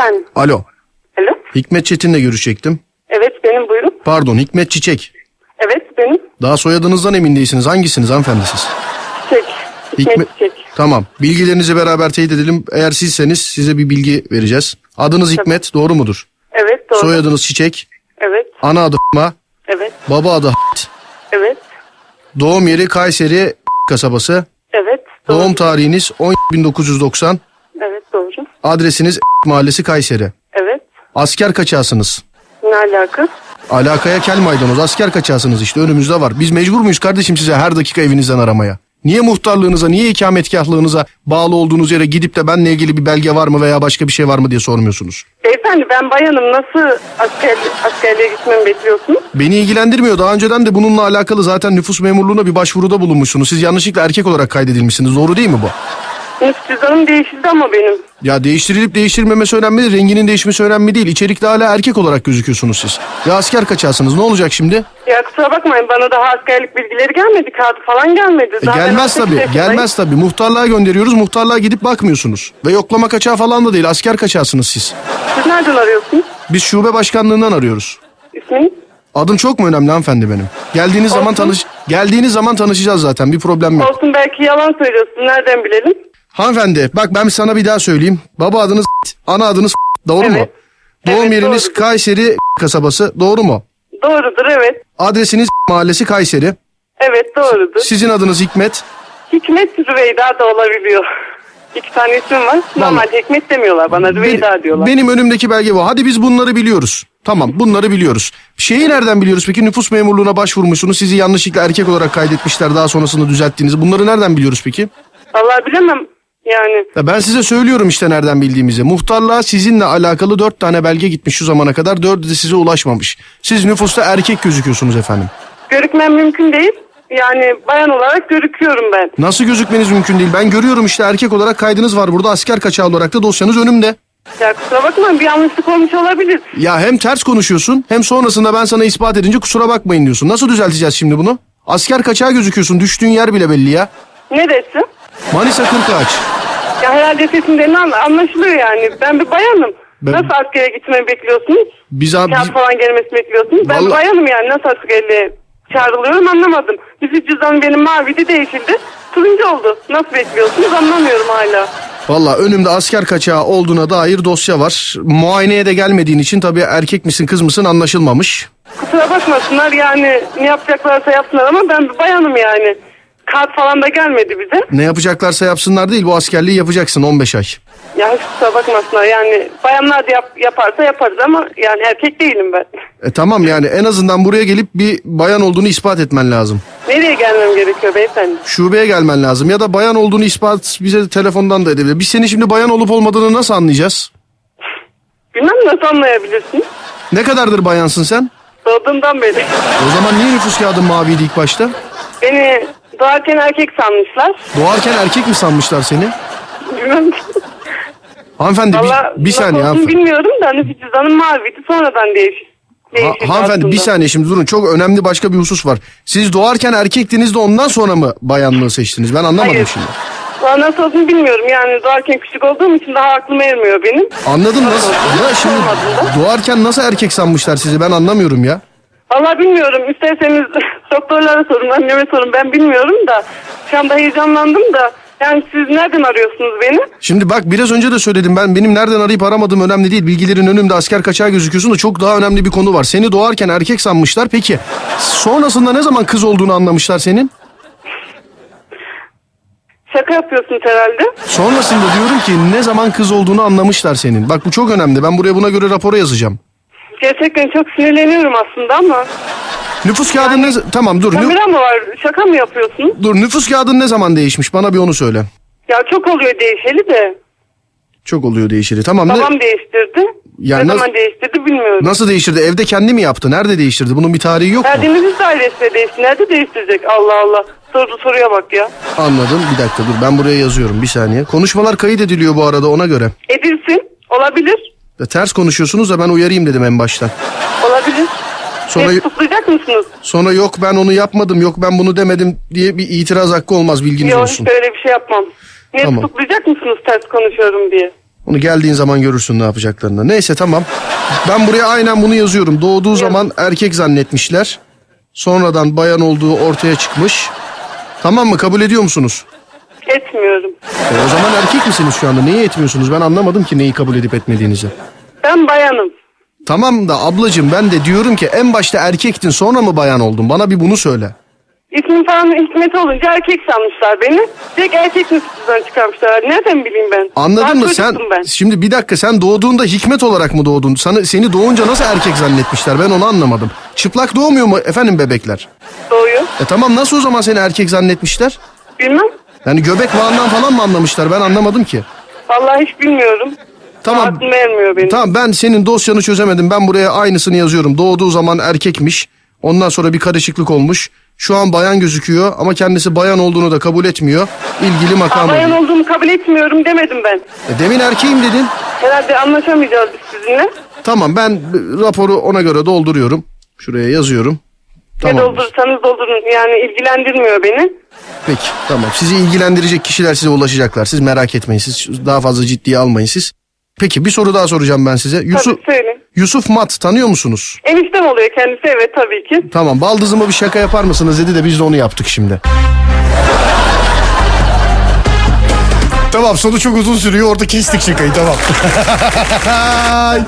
Efendim. Alo. Alo. Hikmet Çetin'le görüşecektim. Evet benim buyurun. Pardon Hikmet Çiçek. Evet benim. Daha soyadınızdan emin değilsiniz. Hangisiniz hanımefendi siz? Çiçek. Hikmet Çiçek. Tamam. Bilgilerinizi beraber teyit edelim. Eğer sizseniz size bir bilgi vereceğiz. Adınız Hikmet doğru mudur? Evet doğru. Soyadınız Çiçek. Evet. Ana adı Evet. baba adı Evet. Doğum yeri Kayseri kasabası. Evet. Doğru. Doğum tarihiniz 10.1990. Evet doğru. Adresiniz mahallesi Kayseri. Evet. Asker kaçağısınız. Ne alaka? Alakaya kel maydanoz asker kaçağısınız işte önümüzde var. Biz mecbur muyuz kardeşim size her dakika evinizden aramaya? Niye muhtarlığınıza, niye ikametgahlığınıza bağlı olduğunuz yere gidip de benle ilgili bir belge var mı veya başka bir şey var mı diye sormuyorsunuz? Beyefendi ben bayanım. Nasıl asker, askerliğe gitmemi bekliyorsunuz? Beni ilgilendirmiyor. Daha önceden de bununla alakalı zaten nüfus memurluğuna bir başvuruda bulunmuşsunuz. Siz yanlışlıkla erkek olarak kaydedilmişsiniz. Doğru değil mi bu? Nüfus cüzdanım değişildi ama benim. Ya değiştirilip değiştirilmemesi önemli değil. Renginin değişmesi önemli değil. İçerikte hala erkek olarak gözüküyorsunuz siz. Ya asker kaçağısınız. Ne olacak şimdi? Ya kusura bakmayın bana daha askerlik bilgileri gelmedi. Kağıdı falan gelmedi. E, Zaten gelmez 18 tabii. yaşındayım. Gelmez tabii. Muhtarlığa gönderiyoruz. Muhtarlığa gidip bakmıyorsunuz. Ve yoklama kaçağı falan da değil. Asker kaçağısınız siz. Siz nereden arıyorsunuz? Biz şube başkanlığından arıyoruz. İsminiz? Adım çok mu önemli hanımefendi benim? Geldiğiniz zaman Olsun. tanış geldiğiniz zaman tanışacağız zaten. Bir problem yok. Olsun belki yalan söylüyorsun. Nereden bilelim? Hanımefendi bak ben sana bir daha söyleyeyim. Baba adınız ana adınız doğru mu? Evet. Doğum Evet, yeriniz doğrudur. Kayseri kasabası doğru mu? Doğrudur evet. Adresiniz mahallesi Kayseri. Evet doğrudur. Sizin adınız Hikmet. Hikmet Rüveyda da olabiliyor. İki tane isim var. Normalde Hikmet demiyorlar bana Rüveyda Benim- diyorlar. Benim önümdeki belge bu. Hadi biz bunları biliyoruz. Tamam bunları biliyoruz. Şeyi nereden biliyoruz peki? Nüfus memurluğuna başvurmuşsunuz. Sizi yanlışlıkla erkek olarak kaydetmişler. Daha sonrasında düzelttiğinizi. Bunları nereden biliyoruz peki? Allah bilemem yani. Ya ben size söylüyorum işte nereden bildiğimizi. Muhtarlığa sizinle alakalı dört tane belge gitmiş şu zamana kadar. Dördü de size ulaşmamış. Siz nüfusta erkek gözüküyorsunuz efendim. Görükmem mümkün değil. Yani bayan olarak görüküyorum ben. Nasıl gözükmeniz mümkün değil? Ben görüyorum işte erkek olarak kaydınız var burada. Asker kaçağı olarak da dosyanız önümde. Ya kusura bakmayın bir yanlışlık olmuş olabilir. Ya hem ters konuşuyorsun hem sonrasında ben sana ispat edince kusura bakmayın diyorsun. Nasıl düzelteceğiz şimdi bunu? Asker kaçağı gözüküyorsun. Düştüğün yer bile belli ya. Neresi? Manisa Kırkağaç. Ya herhalde sesimden an- anlaşılıyor yani. Ben bir bayanım. Ben- Nasıl askere gitmemi bekliyorsunuz? Biz abi Kağıt falan gelmesini bekliyorsunuz. Ben Vallahi- bayanım yani nasıl askerliğe çağrılıyorum anlamadım. Nüfus cüzdanım benim maviydi değişildi. Turuncu oldu. Nasıl bekliyorsunuz anlamıyorum hala. Valla önümde asker kaçağı olduğuna dair dosya var. Muayeneye de gelmediğin için tabii erkek misin kız mısın anlaşılmamış. Kusura bakmasınlar yani ne yapacaklarsa yapsınlar ama ben bir bayanım yani. Kağıt falan da gelmedi bize. Ne yapacaklarsa yapsınlar değil bu askerliği yapacaksın 15 ay. Ya hiç kusura bakmasınlar yani bayanlar da yap, yaparsa yaparız ama yani erkek değilim ben. E tamam yani en azından buraya gelip bir bayan olduğunu ispat etmen lazım. Nereye gelmem gerekiyor beyefendi? Şubeye gelmen lazım ya da bayan olduğunu ispat bize telefondan da edebilir. Biz seni şimdi bayan olup olmadığını nasıl anlayacağız? Bilmem nasıl anlayabilirsin? Ne kadardır bayansın sen? Doğduğumdan beri. O zaman niye nüfus kağıdın maviydi ilk başta? Beni doğarken erkek sanmışlar. Doğarken erkek mi sanmışlar seni? Bilmem. Hanımefendi Valla bir, bir saniye hanımefendi. bilmiyorum da nüfus cüzdanım maviydi sonradan değiş, Ha- değişti. hanımefendi bir aslında. saniye şimdi durun çok önemli başka bir husus var. Siz doğarken erkektiniz de ondan sonra mı bayanlığı seçtiniz? Ben anlamadım Hayır. şimdi. Nasıl olduğunu bilmiyorum yani doğarken küçük olduğum için daha aklım ermiyor benim. Anladım nasıl? Nasıl? Ya şimdi doğarken nasıl erkek sanmışlar sizi ben anlamıyorum ya. Valla bilmiyorum isterseniz doktorlara sorun anneme sorun ben bilmiyorum da şu anda heyecanlandım da yani siz nereden arıyorsunuz beni? Şimdi bak biraz önce de söyledim ben benim nereden arayıp aramadığım önemli değil. Bilgilerin önümde asker kaçağı gözüküyorsun da çok daha önemli bir konu var. Seni doğarken erkek sanmışlar peki sonrasında ne zaman kız olduğunu anlamışlar senin? Şaka yapıyorsunuz herhalde. Sonrasında diyorum ki ne zaman kız olduğunu anlamışlar senin. Bak bu çok önemli ben buraya buna göre rapora yazacağım. Gerçekten çok sinirleniyorum aslında ama. Nüfus kağıdın ne... Tamam dur. nü- Kamera mı var? Şaka mı yapıyorsunuz? Dur nüfus kağıdın ne zaman değişmiş? Bana bir onu söyle. Ya çok oluyor değişeli de. Çok oluyor değişiri. Tamam ne, Babam değiştirdi. Ya ne zaman değiştirdi bilmiyorum. nasıl değiştirdi? Evde kendi mi yaptı? Nerede değiştirdi? Bunun bir tarihi yok mu? Verdiğimiz dairesine değişti. Nerede değiştirecek? Allah Allah. Sordu soruya bak ya. Anladım. Bir dakika dur ben buraya yazıyorum bir saniye. Konuşmalar kayıt ediliyor bu arada ona göre. Edilsin. Olabilir. Ya ters konuşuyorsunuz da ben uyarayım dedim en baştan. Olabilir. Sonra tutuklayacak mısınız? sonra yok ben onu yapmadım yok ben bunu demedim diye bir itiraz hakkı olmaz bilginiz Yok olsun. hiç öyle bir şey yapmam. Ne Tamam. tutuklayacak mısınız ters konuşuyorum diye? Onu geldiğin zaman görürsün ne yapacaklarını. Neyse tamam. Ben buraya aynen bunu yazıyorum. Doğduğu zaman erkek zannetmişler. Sonradan bayan olduğu ortaya çıkmış. Tamam mı? Kabul ediyor musunuz? Etmiyorum. E, o zaman erkek misiniz şu anda? Neyi etmiyorsunuz? Ben anlamadım ki neyi kabul edip etmediğinizi. Ben bayanım. Tamam da ablacığım ben de diyorum ki en başta erkektin sonra mı bayan oldun? Bana bir bunu söyle. İsmim falan hikmet olunca erkek sanmışlar beni. Direkt erkek nüfusundan çıkarmışlar. Nereden bileyim ben? Anladın Daha mı sen? çocuktum Ben. Şimdi bir dakika sen doğduğunda hikmet olarak mı doğdun? Sana, seni doğunca nasıl erkek zannetmişler? Ben onu anlamadım. Çıplak doğmuyor mu efendim bebekler? Doğuyor. E tamam nasıl o zaman seni erkek zannetmişler? Bilmem. Yani göbek bağından falan mı anlamışlar? Ben anlamadım ki. Vallahi hiç bilmiyorum. Tamam. Aklım ermiyor benim. Tamam ben senin dosyanı çözemedim. Ben buraya aynısını yazıyorum. Doğduğu zaman erkekmiş. Ondan sonra bir karışıklık olmuş. Şu an bayan gözüküyor ama kendisi bayan olduğunu da kabul etmiyor. İlgili makam. Bayan olduğumu kabul etmiyorum demedim ben. E, demin erkeğim dedin. Herhalde anlaşamayacağız biz sizinle. Tamam ben raporu ona göre dolduruyorum. Şuraya yazıyorum. Ne Tamam. doldurursanız doldurun. Yani ilgilendirmiyor beni. Peki tamam. Sizi ilgilendirecek kişiler size ulaşacaklar. Siz merak etmeyin. Siz daha fazla ciddiye almayın siz. Peki bir soru daha soracağım ben size. Yusuf, Tabii söyle. Yusuf Mat tanıyor musunuz? Eniştem oluyor kendisi evet tabii ki. Tamam baldızıma bir şaka yapar mısınız dedi de biz de onu yaptık şimdi. Tamam sonu çok uzun sürüyor orada kestik şakayı tamam.